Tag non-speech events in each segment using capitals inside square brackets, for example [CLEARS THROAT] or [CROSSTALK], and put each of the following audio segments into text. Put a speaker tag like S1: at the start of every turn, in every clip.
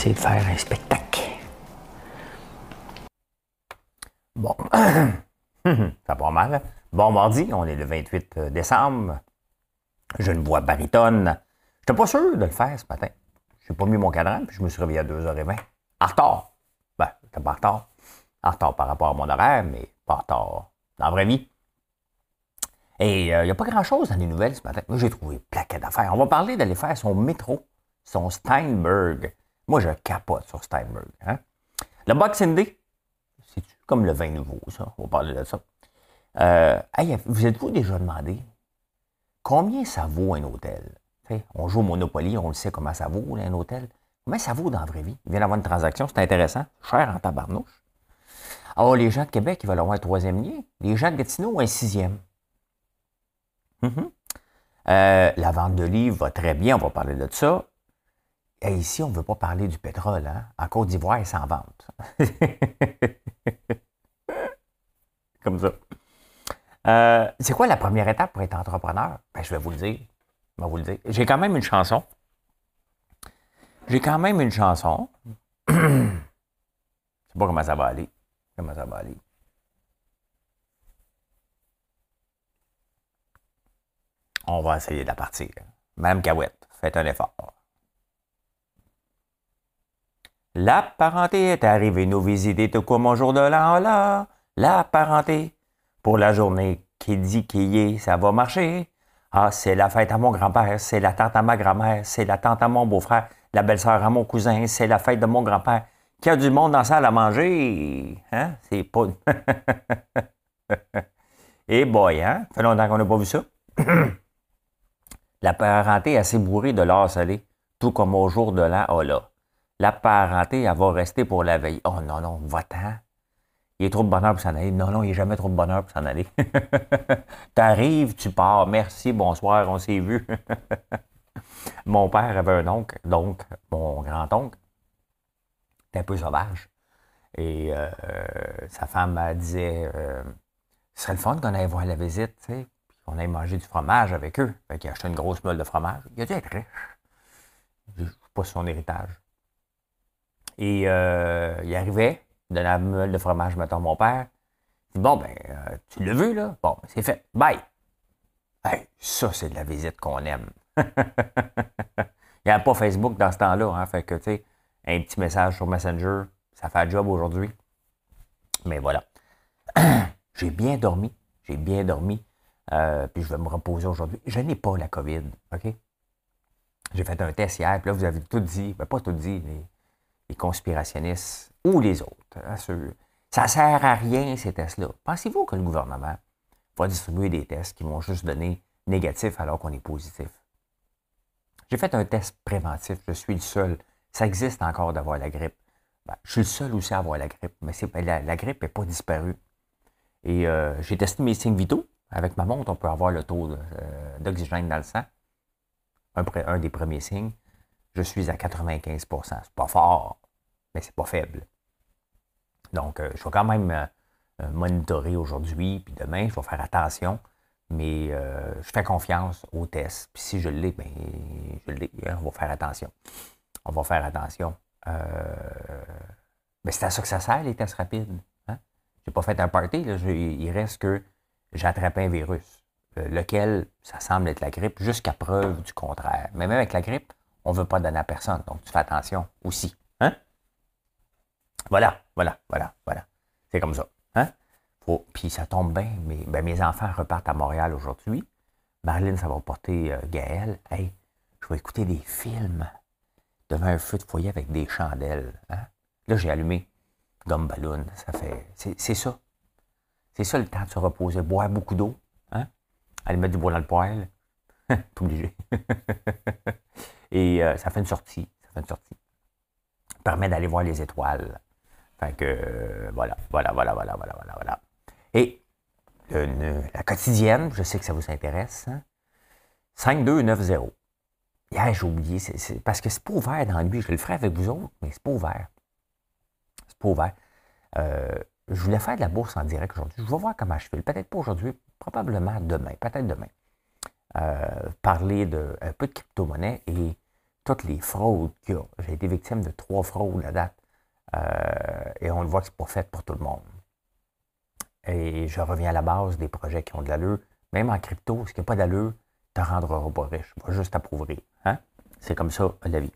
S1: Essayer de faire un spectacle. Bon. [COUGHS] Ça va mal. Bon mardi, on est le 28 décembre. Je ne vois baritone. Je n'étais pas sûr de le faire ce matin. Je n'ai pas mis mon cadran, puis je me suis réveillé à 2h20. En retard. Ben, j'étais pas en retard. En retard par rapport à mon horaire, mais pas en retard dans la vraie vie. Et il n'y a pas grand-chose dans les nouvelles ce matin. Moi, j'ai trouvé plaquet d'affaires. On va parler d'aller faire son métro, son Steinberg. Moi, je capote sur Steinberg. Hein? Le Boxing Day, c'est comme le vin nouveau, ça. On va parler de ça. Euh, vous êtes-vous déjà demandé combien ça vaut un hôtel? On joue au Monopoly, on le sait comment ça vaut, un hôtel. Combien ça vaut dans la vraie vie? Il vient d'avoir une transaction, c'est intéressant. Cher en tabarnouche. Alors, les gens de Québec, ils veulent avoir un troisième lien. Les gens de Gatineau, un sixième. Mhm. Euh, la vente de livres va très bien, on va parler de ça. Et ici, on ne veut pas parler du pétrole. Hein? En Côte d'Ivoire, ils s'en vente. [LAUGHS] Comme ça. Euh, c'est quoi la première étape pour être entrepreneur? Ben, je vais vous le dire. Je vais vous le dire. J'ai quand même une chanson. J'ai quand même une chanson. [CLEARS THROAT] je ne sais pas comment ça va aller. Comment ça va aller. On va essayer de la partir. Madame Cahouette, faites un effort. La parenté est arrivée nous visiter tout comme un jour de l'an là. La parenté, pour la journée qui dit qu'il est, ça va marcher. Ah, c'est la fête à mon grand-père, c'est la tante à ma grand-mère, c'est la tante à mon beau-frère, la belle-sœur à mon cousin, c'est la fête de mon grand-père. Qui a du monde dans la salle à manger, hein? C'est pas... Et [LAUGHS] boy, hein? Fait longtemps qu'on n'a pas vu ça. [CLEARS THROAT] la parenté est assez bourrée de l'or salé, tout comme au jour de l'an, oh là la parenté, elle va rester pour la veille. Oh non, non, va-t'en. Il est trop de bonheur pour s'en aller. Non, non, il n'est jamais trop de bonheur pour s'en aller. [LAUGHS] T'arrives, tu pars. Merci, bonsoir, on s'est vu. [LAUGHS] mon père avait un oncle, donc mon grand-oncle, était un peu sauvage. Et euh, sa femme elle disait euh, Ce serait le fun qu'on aille voir la visite, tu sais, puis qu'on aille manger du fromage avec eux. Fait qu'il a acheté une grosse meule de fromage. Il a dû être riche. Je ne sais pas son héritage. Et euh, il arrivait, il donnait la meule de fromage, mettons, mon père. Il dit, bon, ben, euh, tu l'as vu, là? Bon, c'est fait. Bye. Hey, ça, c'est de la visite qu'on aime. [LAUGHS] il n'y avait pas Facebook dans ce temps-là, hein, fait que, tu sais, un petit message sur Messenger, ça fait un job aujourd'hui. Mais voilà. [CLEARS THROAT] j'ai bien dormi. J'ai bien dormi. Euh, puis je vais me reposer aujourd'hui. Je n'ai pas la COVID, OK? J'ai fait un test hier, puis là, vous avez tout dit, ben, pas tout dit, mais les conspirationnistes ou les autres. Hein, ça ne sert à rien, ces tests-là. Pensez-vous que le gouvernement va distribuer des tests qui vont juste donner négatif alors qu'on est positif? J'ai fait un test préventif, je suis le seul. Ça existe encore d'avoir la grippe. Ben, je suis le seul aussi à avoir la grippe, mais la, grippe n'est pas disparue. Et euh, j'ai testé mes signes vitaux. Avec ma montre, on peut avoir le taux euh, d'oxygène dans le sang. Un, un des premiers signes je suis à 95% C'est pas fort, mais c'est pas faible. Donc, euh, je vais quand même euh, monitorer aujourd'hui, puis demain, je vais faire attention, mais euh, je fais confiance aux tests. Puis si je l'ai, bien, je l'ai. Hein, on va faire attention. On va faire attention. mais c'est à ça que ça sert, les tests rapides. Hein? Je n'ai pas fait un party, il reste que j'ai attrapé un virus, lequel, ça semble être la grippe, jusqu'à preuve du contraire. Mais même avec la grippe, on ne veut pas donner à personne. Donc, tu fais attention aussi. Hein? Voilà, voilà, voilà, voilà. C'est comme ça. Hein? Puis ça tombe bien. Mais, ben, mes enfants repartent à Montréal aujourd'hui. Marilyn, ça va porter euh, Gaël. Hey, je vais écouter des films devant un feu de foyer avec des chandelles. Hein? Là, j'ai allumé gomme. Ça fait. C'est ça. C'est ça le temps de se reposer. Boire beaucoup d'eau. Hein? Aller mettre du bois dans le poêle. [LAUGHS] Pas obligé. [LAUGHS] Et euh, ça fait une sortie. Ça fait une sortie. permet d'aller voir les étoiles. Fait que, voilà, voilà, voilà, voilà, voilà, voilà, voilà. Et la quotidienne, je sais que ça vous intéresse, 5290. Hein? Hier, j'ai oublié, parce que c'est pas ouvert dans lui. Je le ferai avec vous autres, mais c'est pas ouvert. C'est pas ouvert. Euh, je voulais faire de la bourse en direct aujourd'hui. Je vais voir comment je fais. Peut-être pas aujourd'hui, probablement demain, peut-être demain. Euh, parler de un peu de crypto-monnaie et toutes les fraudes qu'il y a. J'ai été victime de trois fraudes à date. Euh, et on le voit que c'est pas fait pour tout le monde. Et je reviens à la base des projets qui ont de l'allure. Même en crypto, ce qui n'a pas d'allure, te rendra pas riche. Va juste t'approuvrir. Hein? C'est comme ça la vie.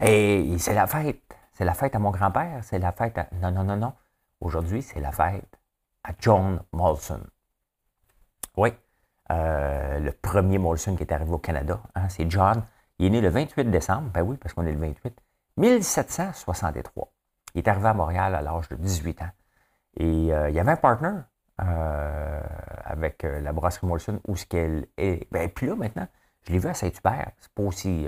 S1: Et c'est la fête. C'est la fête à mon grand-père. C'est la fête à. Non, non, non, non. Aujourd'hui, c'est la fête à John Molson. Oui. Euh, le premier Molson qui est arrivé au Canada. Hein, c'est John. Il est né le 28 décembre. Ben oui, parce qu'on est le 28. 1763. Il est arrivé à Montréal à l'âge de 18 ans. Et euh, il y avait un partner euh, avec euh, la brasserie Molson où ce qu'elle est. Ben, plus là maintenant. Je l'ai vu à Saint-Hubert. C'est pas aussi,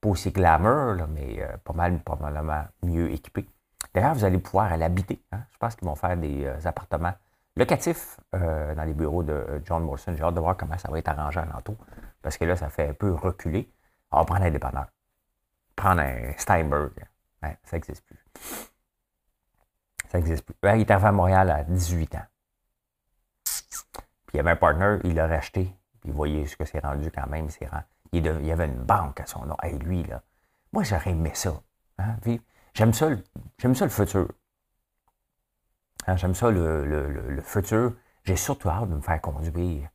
S1: pas aussi glamour, mais pas mal, probablement mieux équipé. D'ailleurs, vous allez pouvoir l'habiter. Hein. Je pense qu'ils vont faire des appartements locatifs dans les bureaux de John Molson. J'ai hâte de voir comment ça va être arrangé à l'entour. Parce que là, ça fait un peu reculer. On va prendre un dépanneur. Prendre un Steinberg. Ça n'existe plus. Ça n'existe plus. il est arrivé à Montréal à 18 ans. Puis il y avait un partner, il l'a racheté. Puis vous voyez ce que c'est rendu quand même. Il, y avait une banque à son nom. Lui, là, moi, j'aurais aimé ça. Hein, j'aime ça, j'aime ça le futur. Hein, j'aime ça le, futur. J'ai surtout hâte de me faire conduire.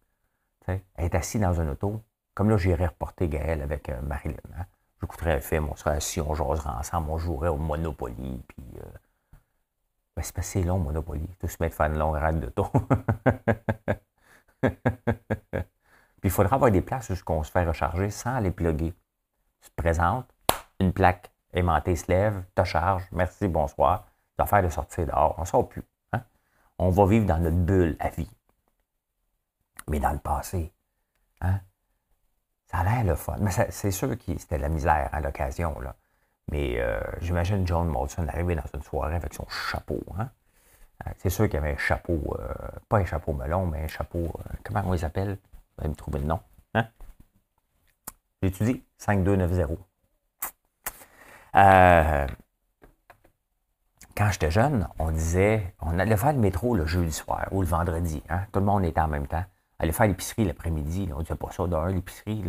S1: être assis dans un auto. Comme là, j'irais reporter Gaël avec euh, Marilyn. Hein. J'écouterais un film, on serait assis, on jaserait ensemble, on jouerait au Monopoly, puis euh, ben, c'est pas long, Monopoly. Tout se mettre faire une longue rade de taux. [LAUGHS] Puis il faudra avoir des places où on se fait recharger sans les plugger. Tu te présentes, une plaque aimantée se lève, te charge, merci, bonsoir. L'affaire de sortir dehors, on sort plus. Hein? On va vivre dans notre bulle à vie. Mais dans le passé, hein? Ça a l'air le fun. Mais c'est sûr que c'était la misère à l'occasion. Là. Mais euh, j'imagine John Molson arriver dans une soirée avec son chapeau. Hein? Euh, c'est sûr qu'il y avait un chapeau, euh, pas un chapeau melon, mais un chapeau, comment on les appelle? Vous allez me trouver le nom. Hein? J'étudie 5290. quand j'étais jeune, on disait, on allait faire le métro le jeudi soir ou le vendredi. Hein? Tout le monde était en même temps. Allait faire l'épicerie l'après-midi. On ne disait pas ça d'un, l'épicerie.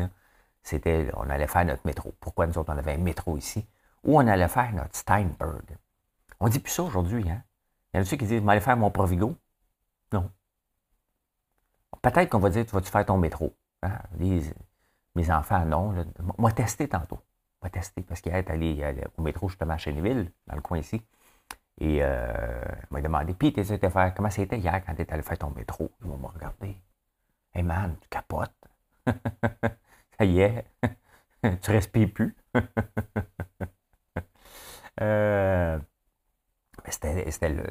S1: C'était, on allait faire notre métro. Pourquoi nous autres, on avait un métro ici? où on allait faire notre Steinberg. On dit plus ça aujourd'hui, hein? Il y en a ceux qui disent, je vais aller faire mon Provigo? Non. Peut-être qu'on va dire, tu vas-tu faire ton métro? Hein? mes enfants, non. Moi, tester tantôt. Moi, tester, parce qu'il est allé au métro justement à Cheneville, dans le coin ici. Et euh, il m'a demandé, puis tu étais faire, comment c'était hier quand étais allé faire ton métro? Ils vont me regarder. Hey man, tu capotes. [LAUGHS] Ça y est, [LAUGHS] tu respires plus. [LAUGHS] Euh, c'était le.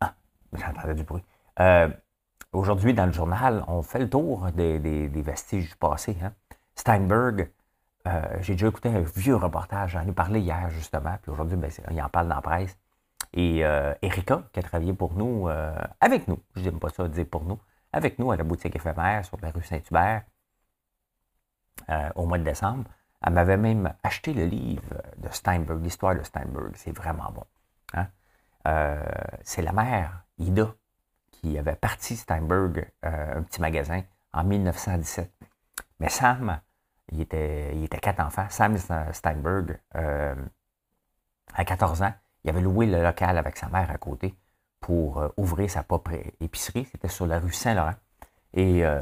S1: Ah, j'entendais du bruit. Euh, aujourd'hui, dans le journal, on fait le tour des, vestiges du passé. Hein. Steinberg, euh, j'ai déjà écouté un vieux reportage, j'en ai parlé hier justement, puis aujourd'hui, ben, il en parle dans la presse. Et Erika, qui a travaillé pour nous, avec nous, je n'aime pas ça dire pour nous, avec nous à la boutique éphémère sur la rue Saint-Hubert au mois de décembre, elle m'avait même acheté le livre de Steinberg, l'histoire de Steinberg. C'est vraiment bon. Hein? Euh, c'est la mère, Ida, qui avait parti Steinberg, euh, un petit magasin, en 1917. Mais Sam, il était, il était quatre enfants. Sam Steinberg, euh, à 14 ans, il avait loué le local avec sa mère à côté pour ouvrir sa propre épicerie. C'était sur la rue Saint-Laurent. Et, euh,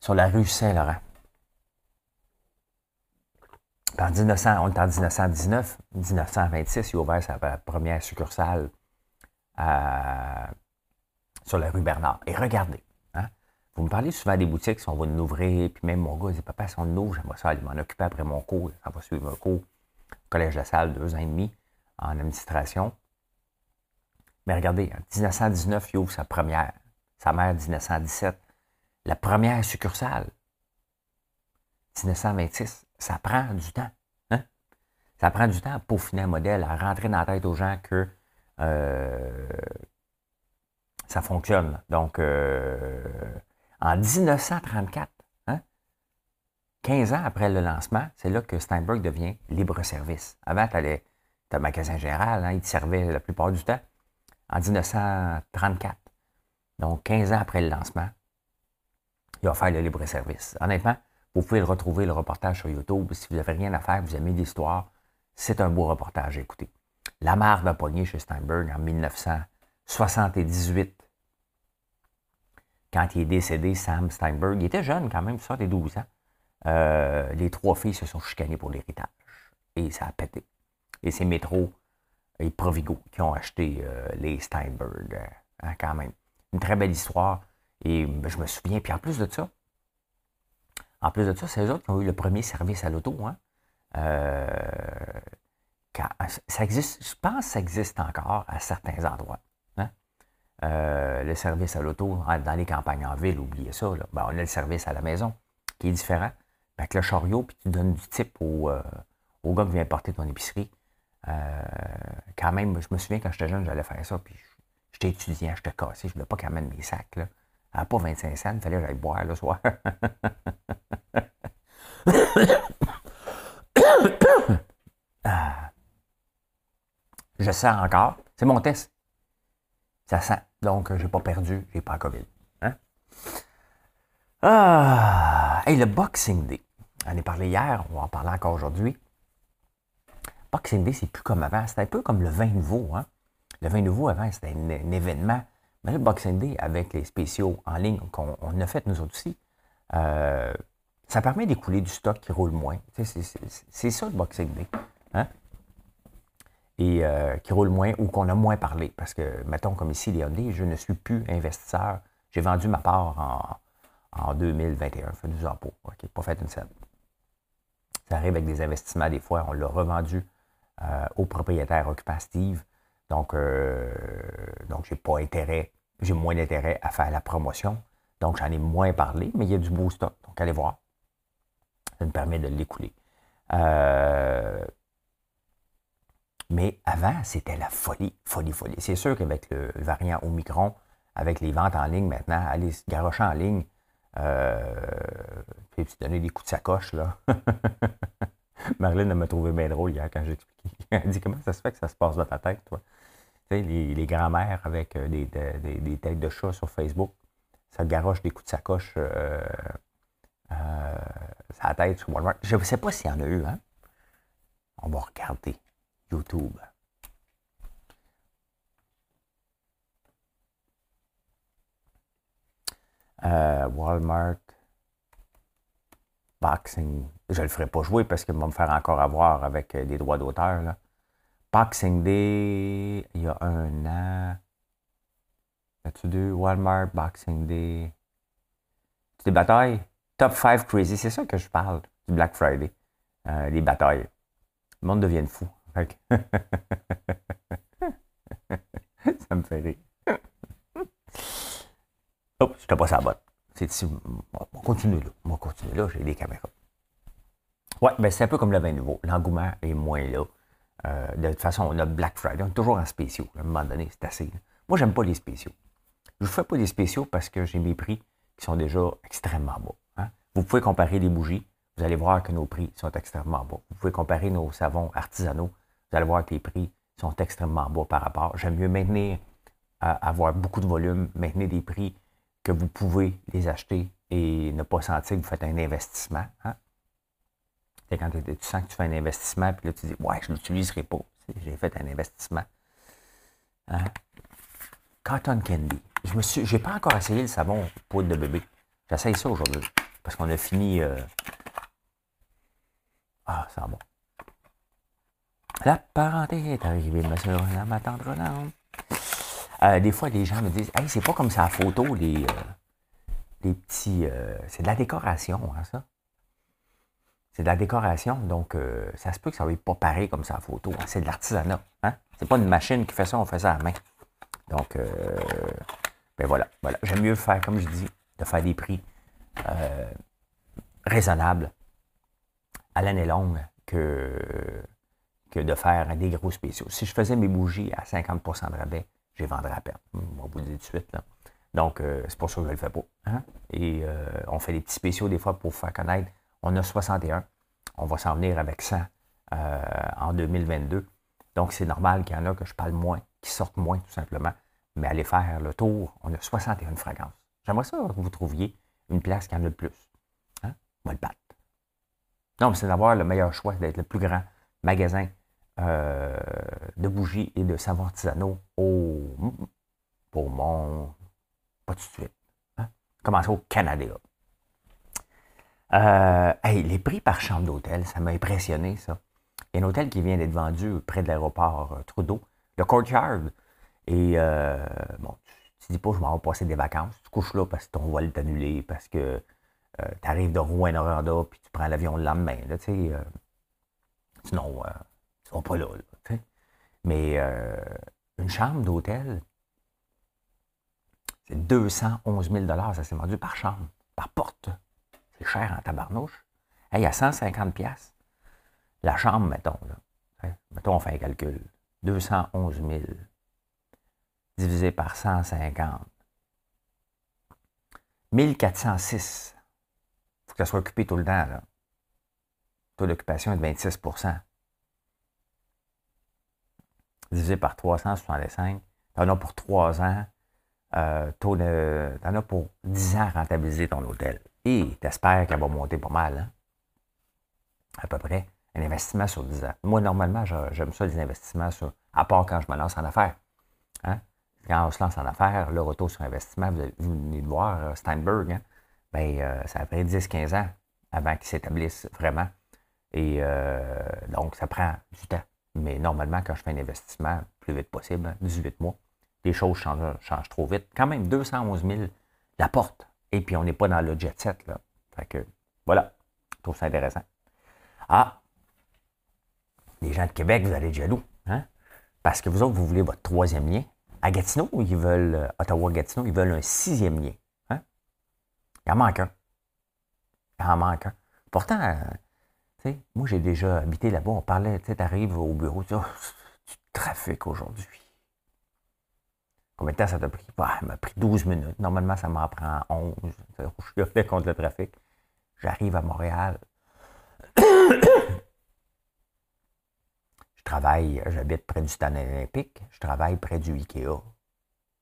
S1: sur la rue Saint-Laurent. En 1900, on est en 1919, 1926, il a ouvert sa première succursale sur la rue Bernard. Et regardez, hein, vous me parlez souvent des boutiques, si on va nous ouvrir, puis même mon gars dit Papa, si on ouvre, j'aimerais ça aller m'en occuper après mon cours. Ça va suivre un cours Collège de la Salle, deux ans et demi en administration. Mais regardez, en 1919, il ouvre sa première. Sa mère, 1917. La première succursale. 1926 ça prend du temps. Hein? Ça prend du temps à peaufiner un modèle, à rentrer dans la tête aux gens que euh, ça fonctionne. Donc, euh, en 1934, 15 hein, ans après le lancement, c'est là que Steinberg devient libre-service. Avant, tu allais, un magasin général, hein, il te servait la plupart du temps. En 1934, donc 15 ans après le lancement, il va faire le libre-service. Honnêtement, vous pouvez le retrouver, le reportage sur YouTube. Si vous n'avez rien à faire, vous aimez l'histoire, c'est un beau reportage à écouter. La mare d'un poignet chez Steinberg en 1978. Quand il est décédé, Sam Steinberg, il était jeune quand même, ça, des 12 ans. Euh, les trois filles se sont chicanées pour l'héritage. Et ça a pété. Et c'est Métro et Provigo qui ont acheté euh, les Steinberg, hein, quand même. Une très belle histoire. Et ben, je me souviens, puis en plus de ça, en plus de ça, c'est eux autres qui ont eu le premier service à l'auto. Hein. Euh, ça existe, je pense que ça existe encore à certains endroits. Hein. Euh, le service à l'auto, dans les campagnes en ville, oubliez ça. Ben, on a le service à la maison, qui est différent. Avec le chariot, puis tu donnes du type euh, au gars qui vient porter ton épicerie. Quand même, je me souviens quand j'étais jeune, j'allais faire ça, puis j'étais étudiant, j'étais cassé, je voulais pas qu'il amène mes sacs. À pas 25 cents, il fallait que j'aille boire le soir. [COUGHS] Ah. Je sens encore. C'est mon test. Ça sent. Donc, je n'ai pas perdu. Je n'ai pas COVID. Hein? Ah! Et le Boxing Day. On en a parlé hier. On va en parler encore aujourd'hui. Boxing Day, c'est plus comme avant. C'est un peu comme le vin nouveau. Hein? Le vin nouveau, avant, c'était un, événement. Mais le Boxing Day, avec les spéciaux en ligne qu'on a fait nous autres aussi, euh, ça permet d'écouler du stock qui roule moins. C'est ça le Boxing Day. Hein? Et euh, qui roule moins ou qu'on a moins parlé. Parce que, mettons, comme ici, Léon je ne suis plus investisseur. J'ai vendu ma part en, 2021. Ça fait 12 ans pour. OK, pas fait une scène. Ça arrive avec des investissements, des fois, on l'a revendu au propriétaire occupant Steve. Donc, euh, donc j'ai pas intérêt, j'ai moins d'intérêt à faire la promotion. Donc, j'en ai moins parlé, mais il y a du beau stock. Donc, allez voir. Ça me permet de l'écouler. Euh, mais avant, c'était la folie, folie, folie. C'est sûr qu'avec le variant Omicron, avec les ventes en ligne maintenant, aller se garocher en ligne, euh, puis donner des coups de sacoche, là. [LAUGHS] Marlène m'a trouvé bien drôle hier quand j'ai expliqué. [LAUGHS] Elle dit Comment ça se fait que ça se passe dans ta tête, toi? Tu sais, les, les grands-mères avec euh, des, des, têtes de chat sur Facebook, ça garoche des coups de sacoche euh, euh, sa tête sur Walmart. Je ne sais pas s'il y en a eu, hein. On va regarder. YouTube. Euh, Walmart. Boxing. Je ne le ferai pas jouer parce qu'il va me faire encore avoir avec euh, des droits d'auteur. Boxing Day, il y a un an. As-tu deux? Walmart, Boxing Day. des batailles? Top 5 Crazy, c'est ça que je parle du Black Friday. Euh, les batailles. Le monde devient fou. [LAUGHS] ça me fait rire. [LAUGHS] Oh, je passe à la botte. C'est ici. On va continuer là. On va continuer là, j'ai des caméras. Ouais, ben c'est un peu comme le vin nouveau. L'engouement est moins là. Euh, de toute façon, on a Black Friday. On est toujours en spéciaux. À un moment donné, c'est assez. Moi, j'aime pas les spéciaux. Je ne fais pas des spéciaux parce que j'ai mes prix qui sont déjà extrêmement bas. Hein. Vous pouvez comparer les bougies. Vous allez voir que nos prix sont extrêmement bas. Vous pouvez comparer nos savons artisanaux. Vous allez voir que les prix sont extrêmement bas par rapport. J'aime mieux maintenir, euh, avoir beaucoup de volume, maintenir des prix que vous pouvez les acheter et ne pas sentir que vous faites un investissement. Hein? Quand tu sens que tu fais un investissement, puis là tu dis Ouais, je ne l'utiliserai pas. J'ai fait un investissement. Hein? Cotton Candy. Je. J'ai pas encore essayé le savon poudre de bébé. J'essaye ça aujourd'hui. Parce qu'on a fini. Euh, ah, ça bon. La parenté est arrivée, monsieur, ma tendre euh, des fois, les gens me disent Hey, c'est pas comme ça la photo, les, euh, les petits. Euh, c'est de la décoration, hein, ça. C'est de la décoration, donc ça se peut que ça ne pas pareil comme ça la photo. Hein. C'est de l'artisanat. Hein? C'est pas une machine qui fait ça, on fait ça à main. Donc, ben voilà, voilà. J'aime mieux faire, comme je dis, de faire des prix raisonnables à l'année longue que que de faire des gros spéciaux. Si je faisais mes bougies à 50% de rabais, je les vendrais à peine. On va vous le dire tout de suite. Donc, euh, c'est pour ça que je le fais pas. Hein. Et euh, on fait des petits spéciaux des fois pour faire connaître. On a 61. On va s'en venir avec 100 euh, en 2022. Donc, c'est normal qu'il y en a que je parle moins, qui sortent moins, tout simplement. Mais allez faire le tour. On a 61 fragrances. J'aimerais ça que vous trouviez une place qui en a le plus. Hein? On va le battre. Non, c'est d'avoir le meilleur choix, d'être le plus grand magasin euh, de bougies et de savons artisanaux au, au monde. Pas tout de suite. Hein? Commencer au Canada. Euh, les prix par chambre d'hôtel, ça m'a impressionné, ça. Il un hôtel qui vient d'être vendu près de l'aéroport euh, Trudeau, le Courtyard. Et bon, tu, dis pas, je m'en vais passer des vacances. Tu couches là parce que ton vol est annulé, parce que tu arrives de Rouen-Noranda, puis tu prends l'avion le lendemain. Là, sinon, pas là. Mais euh, une chambre d'hôtel, c'est 211 000 ça s'est vendu par chambre, par porte. C'est cher en tabarnouche. Hey, à 150 pièces la chambre, mettons. Là. Mettons, on fait un calcul. 211 000 divisé par 150. 1406. Il faut que ça soit occupé tout le temps. Là. Taux d'occupation est de 26 divisé par 365, tu en as pour 3 ans, euh, tu en as pour 10 ans rentabiliser ton hôtel. Et tu espères qu'elle va monter pas mal, hein? à peu près. Un investissement sur 10 ans. Moi, normalement, j'aime ça, les investissements à part quand je me lance en affaires. Hein? Quand on se lance en affaires, le retour sur investissement, vous, venez de voir euh, Steinberg, hein? ben, euh, ça a 10-15 ans avant qu'il s'établisse vraiment. Et donc, ça prend du temps. Mais normalement, quand je fais un investissement, plus vite possible, 18 hein, mois, les choses changent, trop vite. Quand même, 211 000 la porte. Et puis, on n'est pas dans le jet set. Là. Fait que, voilà. Je trouve ça intéressant. Ah, les gens de Québec, vous allez être jaloux. Hein? Parce que vous autres, vous voulez votre troisième lien. À Gatineau, ils veulent, euh, Ottawa-Gatineau, ils veulent un sixième lien. Hein? Il en manque un. Il en manque un. Pourtant, moi, j'ai déjà habité là-bas. On parlait, tu arrives au bureau, tu oh, du trafic aujourd'hui? Combien de temps ça t'a pris? Bah, ça m'a pris 12 minutes. Normalement, ça m'en prend 11. Je suis [LAUGHS] contre le trafic. J'arrive à Montréal. [COUGHS] je travaille, j'habite près du stade olympique. Je travaille près du Ikea.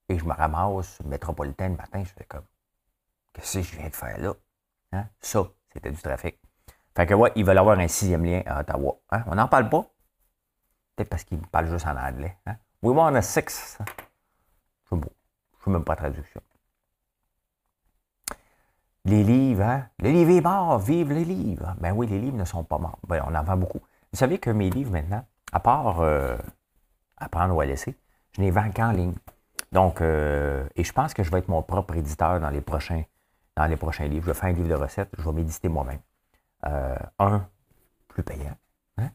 S1: Et je me ramasse métropolitain le matin. Je fais comme, qu'est-ce que je viens de faire là? Hein? Ça, c'était du trafic. Fait que, ouais, ils veulent avoir un sixième lien à Ottawa. Hein? On n'en parle pas. Peut-être parce qu'ils parlent juste en anglais. Hein? We want a six. Je ne fais même pas traduction. Les livres, hein? Le livre est mort, vive les livres. Ben oui, les livres ne sont pas morts. Ben, on en vend beaucoup. Vous savez que mes livres maintenant, à part euh, apprendre ou à laisser, je les vends qu'en ligne. Donc, euh, et je pense que je vais être mon propre éditeur dans les prochains, dans les prochains livres. Je vais faire un livre de recettes, je vais m'éditer moi-même. Euh, un, plus payant. Hein?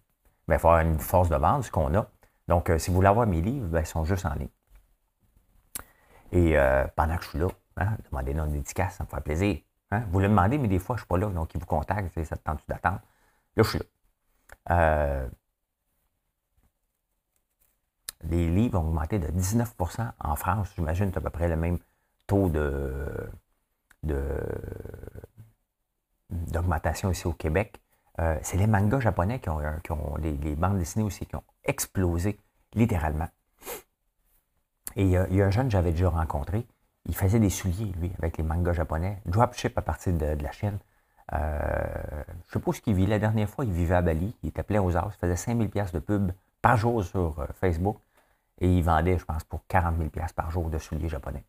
S1: Ben, il faut avoir une force de vente, ce qu'on a. Donc, euh, si vous voulez avoir mes livres, ben, ils sont juste en ligne. Et euh, pendant que je suis là, hein, demandez-nous une dédicace, ça me fait plaisir. Hein? Vous le demandez, mais des fois, je ne suis pas là, donc ils vous contactent, ça te tente d'attendre? Là, je suis là. les livres ont augmenté de 19% en France. J'imagine que c'est à peu près le même taux de, d'augmentation ici au Québec, euh, c'est les mangas japonais qui ont, euh, qui ont les, bandes dessinées aussi, qui ont explosé littéralement. Et il y, a, un jeune que j'avais déjà rencontré, il faisait des souliers, lui, avec les mangas japonais, dropship à partir de, la Chine. Euh, je sais pas ce qu'il vit. La dernière fois, il vivait à Bali, il était plein aux as, il faisait 5000 pièces de pub par jour sur Facebook et il vendait, je pense, pour 40 000 par jour de souliers japonais.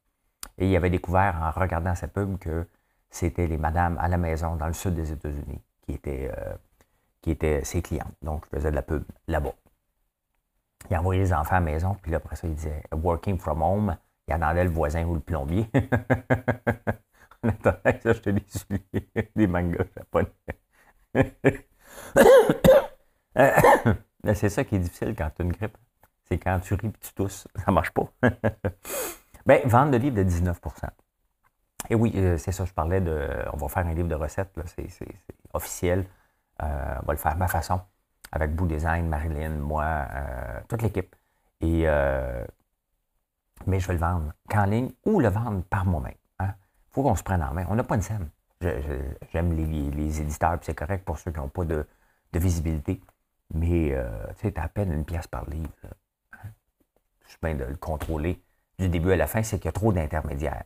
S1: Et il avait découvert en regardant sa pub que c'était les madames à la maison dans le sud des États-Unis qui étaient, euh, qui étaient ses clientes. Donc, je faisais de la pub là-bas. Il envoyait les enfants à la maison, puis là, après ça, il disait Working from home. Il attendait le voisin ou le plombier. [LAUGHS] On attendait que j'achetais des souliers, [LAUGHS] des mangas japonais. [COUGHS] c'est ça qui est difficile quand tu as une grippe. C'est quand tu ris et tu tousses. Ça marche pas. [LAUGHS] ben, vendre de livres de 19 et oui, euh, c'est ça, je parlais de. On va faire un livre de recettes, c'est officiel. Euh, on va le faire à ma façon. avec Boo Design, Marilyn, moi, toute l'équipe. Et, mais je vais le vendre qu'en ligne ou le vendre par moi-même. Il hein. faut qu'on se prenne en main. On n'a pas une scène. J'aime les, éditeurs, c'est correct pour ceux qui n'ont pas de, visibilité. Mais tu sais, à peine une pièce par livre. Hein. Je suis bien de le contrôler du début à la fin, c'est qu'il y a trop d'intermédiaires.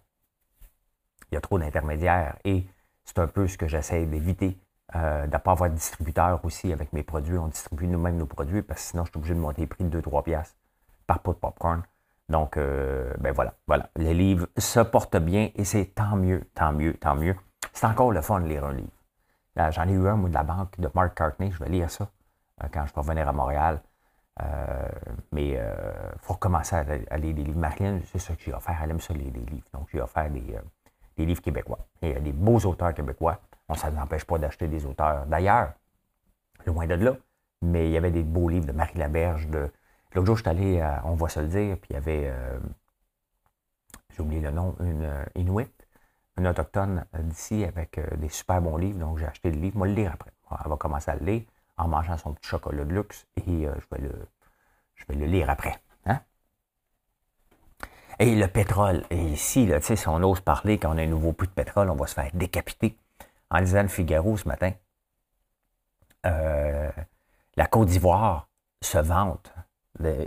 S1: Il y a trop d'intermédiaires et c'est un peu ce que j'essaie d'éviter, euh, de ne pas avoir de distributeur aussi avec mes produits. On distribue nous-mêmes nos produits parce que sinon, je suis obligé de monter les prix de 2-3 piastres par pot de popcorn. Donc, euh, ben voilà, voilà. Les livres se portent bien et c'est tant mieux, tant mieux, tant mieux. C'est encore le fun de lire un livre. J'en ai eu un, moi, de la banque de Mark Cartney. Je vais lire ça euh, quand je vais revenir à Montréal. Euh, mais il euh, faut recommencer à, lire des livres. Marianne, c'est ça que j'ai offert. Elle aime ça, lire des livres. Donc, j'ai offert des, euh, des, livres québécois. Il y a des beaux auteurs québécois. On ça ne n'empêche pas d'acheter des auteurs d'ailleurs, loin de là. Mais il y avait des beaux livres de Marie Laberge. De... L'autre jour, je suis allé, à, on va se le dire, puis il y avait, j'ai oublié le nom, une Inuit, une autochtone d'ici avec des super bons livres. Donc, j'ai acheté le livre. Moi, le lire après. Elle va commencer à le lire en mangeant son petit chocolat de luxe et euh, je, vais le, je vais le lire après. Et le pétrole. Et ici, si on ose parler quand on a un nouveau puits de pétrole, on va se faire décapiter. En disant le Figaro ce matin, euh, la Côte d'Ivoire se vante.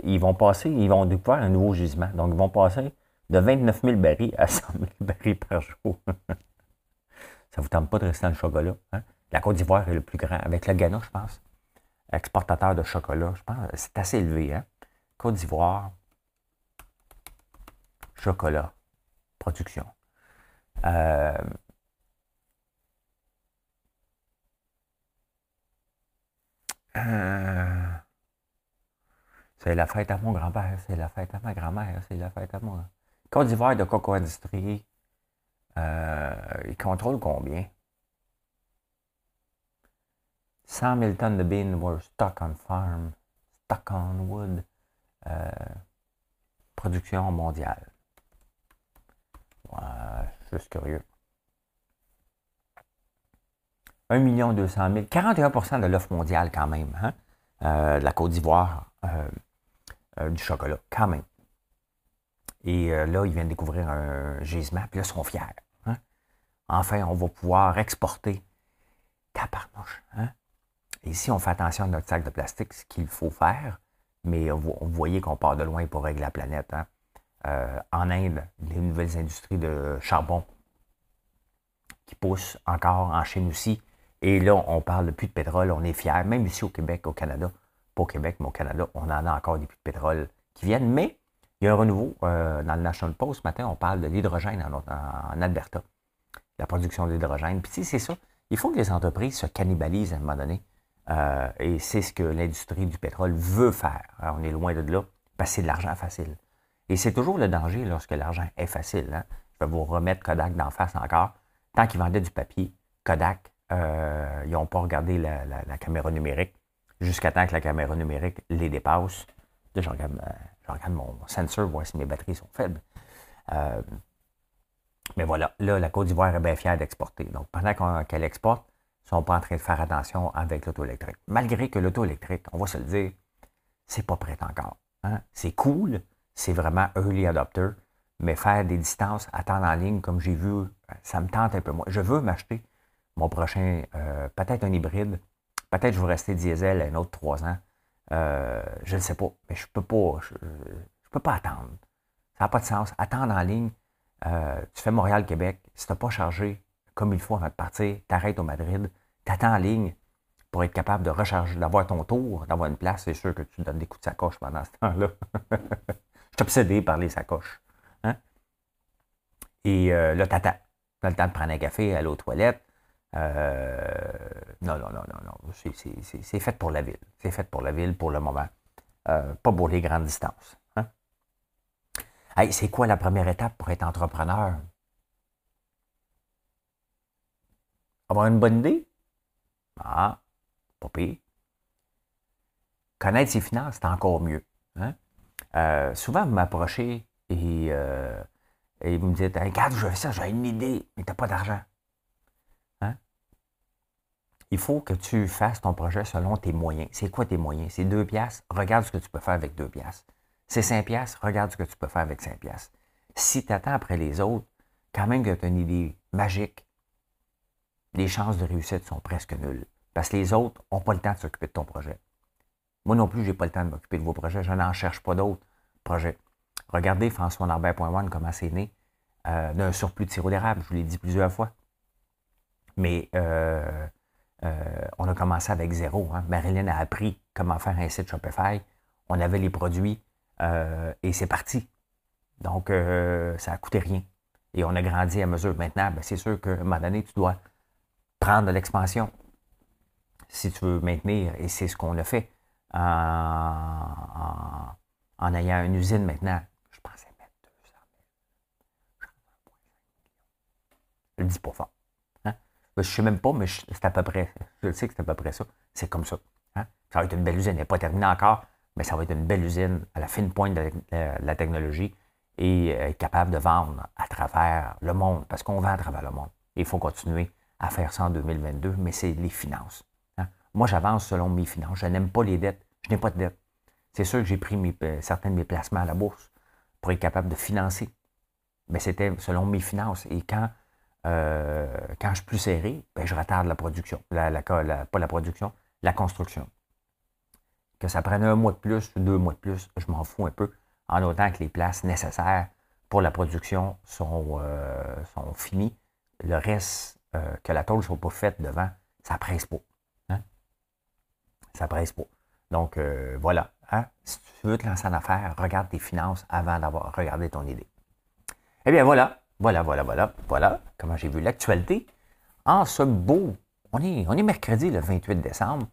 S1: Ils vont passer, ils vont découvrir un nouveau gisement. Donc, ils vont passer de 29 000 barils à 100 000 barils par jour. [LAUGHS] Ça ne vous tente pas de rester dans le chocolat. Hein? La Côte d'Ivoire est le plus grand, avec le Ghana, je pense. Exportateur de chocolat, je pense. C'est assez élevé, hein? Côte d'Ivoire, chocolat, production. Euh, euh, c'est la fête à mon grand-père, c'est la fête à ma grand-mère, c'est la fête à moi. Côte d'Ivoire de Coco Industrie, euh, il contrôle combien? 100 000 tonnes de beans were stuck on farm, stuck on wood. Euh, production mondiale. Ouais, juste curieux. 1 200 000, 41% de l'offre mondiale quand même, hein? Euh, de la Côte d'Ivoire, euh, du chocolat, quand même. Et là, ils viennent découvrir un gisement, puis là, ils sont fiers. Hein? Enfin, on va pouvoir exporter. Tabarnouche, hein? Ici, on fait attention à notre sac de plastique, ce qu'il faut faire, mais vous, voyez qu'on part de loin pour régler la planète. Hein. Euh, en Inde, les nouvelles industries de charbon qui poussent encore en Chine aussi. Et là, on parle de puits de pétrole, on est fiers, même ici au Québec, au Canada, pas au Québec, mais au Canada, on en a encore des puits de pétrole qui viennent, mais il y a un renouveau. Euh, dans le National Post, ce matin, on parle de l'hydrogène en, Alberta, la production d'hydrogène. Puis si c'est ça, il faut que les entreprises se cannibalisent à un moment donné. Euh, et c'est ce que l'industrie du pétrole veut faire. on est loin de là, passer de l'argent facile. Et c'est toujours le danger lorsque l'argent est facile. Hein. Je vais vous remettre Kodak d'en face encore. Tant qu'ils vendaient du papier, Kodak, euh, ils n'ont pas regardé la, caméra numérique jusqu'à temps que la caméra numérique les dépasse. Là, je regarde, euh, mon sensor, voir si mes batteries sont faibles. mais voilà, là, la Côte d'Ivoire est bien fière d'exporter. Donc, pendant qu'elle exporte, sont pas en train de faire attention avec l'auto électrique. Malgré que l'auto électrique, on va se le dire, c'est pas prêt encore. Hein. C'est cool, c'est vraiment early adopter, mais faire des distances, attendre en ligne, comme j'ai vu, ça me tente un peu moins. Je veux m'acheter mon prochain, euh, peut-être un hybride, peut-être je vais rester diesel un autre trois ans. Euh, je ne sais pas, mais je peux pas, je, peux pas attendre. Ça n'a pas de sens. Attendre en ligne, euh, tu fais Montréal-Québec, si tu n'as pas chargé comme il faut avant de partir, t'arrêtes au Madrid, t'attends en ligne pour être capable de recharger, d'avoir ton tour, d'avoir une place. C'est sûr que tu donnes des coups de sacoche pendant ce temps-là. [LAUGHS] Suis obsédé par les sacoches. Hein? Et euh, là, t'attends. T'as le temps de prendre un café, aller aux toilettes. Euh, non, non, non, non, non. C'est fait pour la ville. C'est fait pour la ville pour le moment. Euh, pas pour les grandes distances. Hein? Hey, c'est quoi la première étape pour être entrepreneur? Avoir une bonne idée? Ah, pas pire. Connaître ses finances, c'est encore mieux. Hein? Euh, souvent, vous m'approchez et, euh, vous me dites Regarde, je fais ça, j'ai une idée, mais tu n'as pas d'argent. Hein? il faut que tu fasses ton projet selon tes moyens. C'est quoi tes moyens? C'est deux piastres, regarde ce que tu peux faire avec deux piastres. C'est cinq piastres, regarde ce que tu peux faire avec cinq piastres. Si tu attends après les autres, quand même que tu as une idée magique, les chances de réussite sont presque nulles. Parce que les autres n'ont pas le temps de s'occuper de ton projet. Moi non plus, je n'ai pas le temps de m'occuper de vos projets. Je n'en cherche pas d'autres projets. Regardez François Norbert.one, comment c'est né euh, d'un surplus de sirop d'érable. Je vous l'ai dit plusieurs fois. Mais euh, euh, on a commencé avec zéro. Hein. Marilyn a appris comment faire un site Shopify. On avait les produits et c'est parti. Donc, ça n'a coûté rien. Et on a grandi à mesure. Maintenant, ben, c'est sûr qu'à un moment donné, tu dois prendre de l'expansion si tu veux maintenir, et c'est ce qu'on a fait en, ayant une usine maintenant. Je pensais mettre 200 000. Je le dis pas fort. Hein? Je ne sais même pas, mais c'est à peu près. Je sais que c'est à peu près ça. C'est comme ça. Hein? Ça va être une belle usine. Elle n'est pas terminée encore, mais ça va être une belle usine à la fine pointe de la, technologie et être capable de vendre à travers le monde, parce qu'on vend à travers le monde. Il faut continuer à faire ça en 2022, mais c'est les finances. Moi, j'avance selon mes finances. Je n'aime pas les dettes. Je n'ai pas de dettes. C'est sûr que j'ai pris euh, certains de mes placements à la bourse pour être capable de financer. Mais c'était selon mes finances. Et quand, euh, quand je suis plus serré, ben, je retarde la production. Pas la production, la construction. Que ça prenne un mois de plus deux mois de plus, je m'en fous un peu, en autant que les places nécessaires pour la production sont, euh, sont finies. Le reste, que la tôle ne soit pas faite devant, ça presse pas. Ça presse pas. Donc, euh, voilà. Hein? Si tu veux te lancer en affaires, regarde tes finances avant d'avoir regardé ton idée. Eh bien, voilà. Voilà, voilà, voilà. Voilà comment j'ai vu l'actualité. En ce beau, on est, on est mercredi le 28 décembre.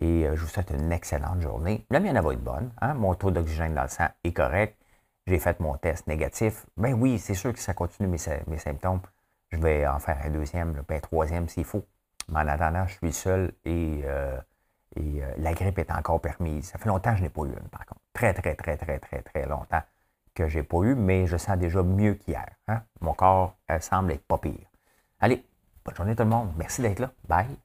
S1: Et euh, je vous souhaite une excellente journée. La mienne, va être bonne. Hein? Mon taux d'oxygène dans le sang est correct. J'ai fait mon test négatif. Ben oui, c'est sûr que ça continue mes, mes symptômes. Je vais en faire un deuxième, un troisième s'il faut. Mais en attendant, je suis seul et, euh, et euh, la grippe est encore permise. Ça fait longtemps que je n'ai pas eu une, par contre. Très, très, très, très, très, très longtemps que je n'ai pas eu, mais je sens déjà mieux qu'hier. Hein. Mon corps semble être pas pire. Allez, bonne journée tout le monde. Merci d'être là. Bye.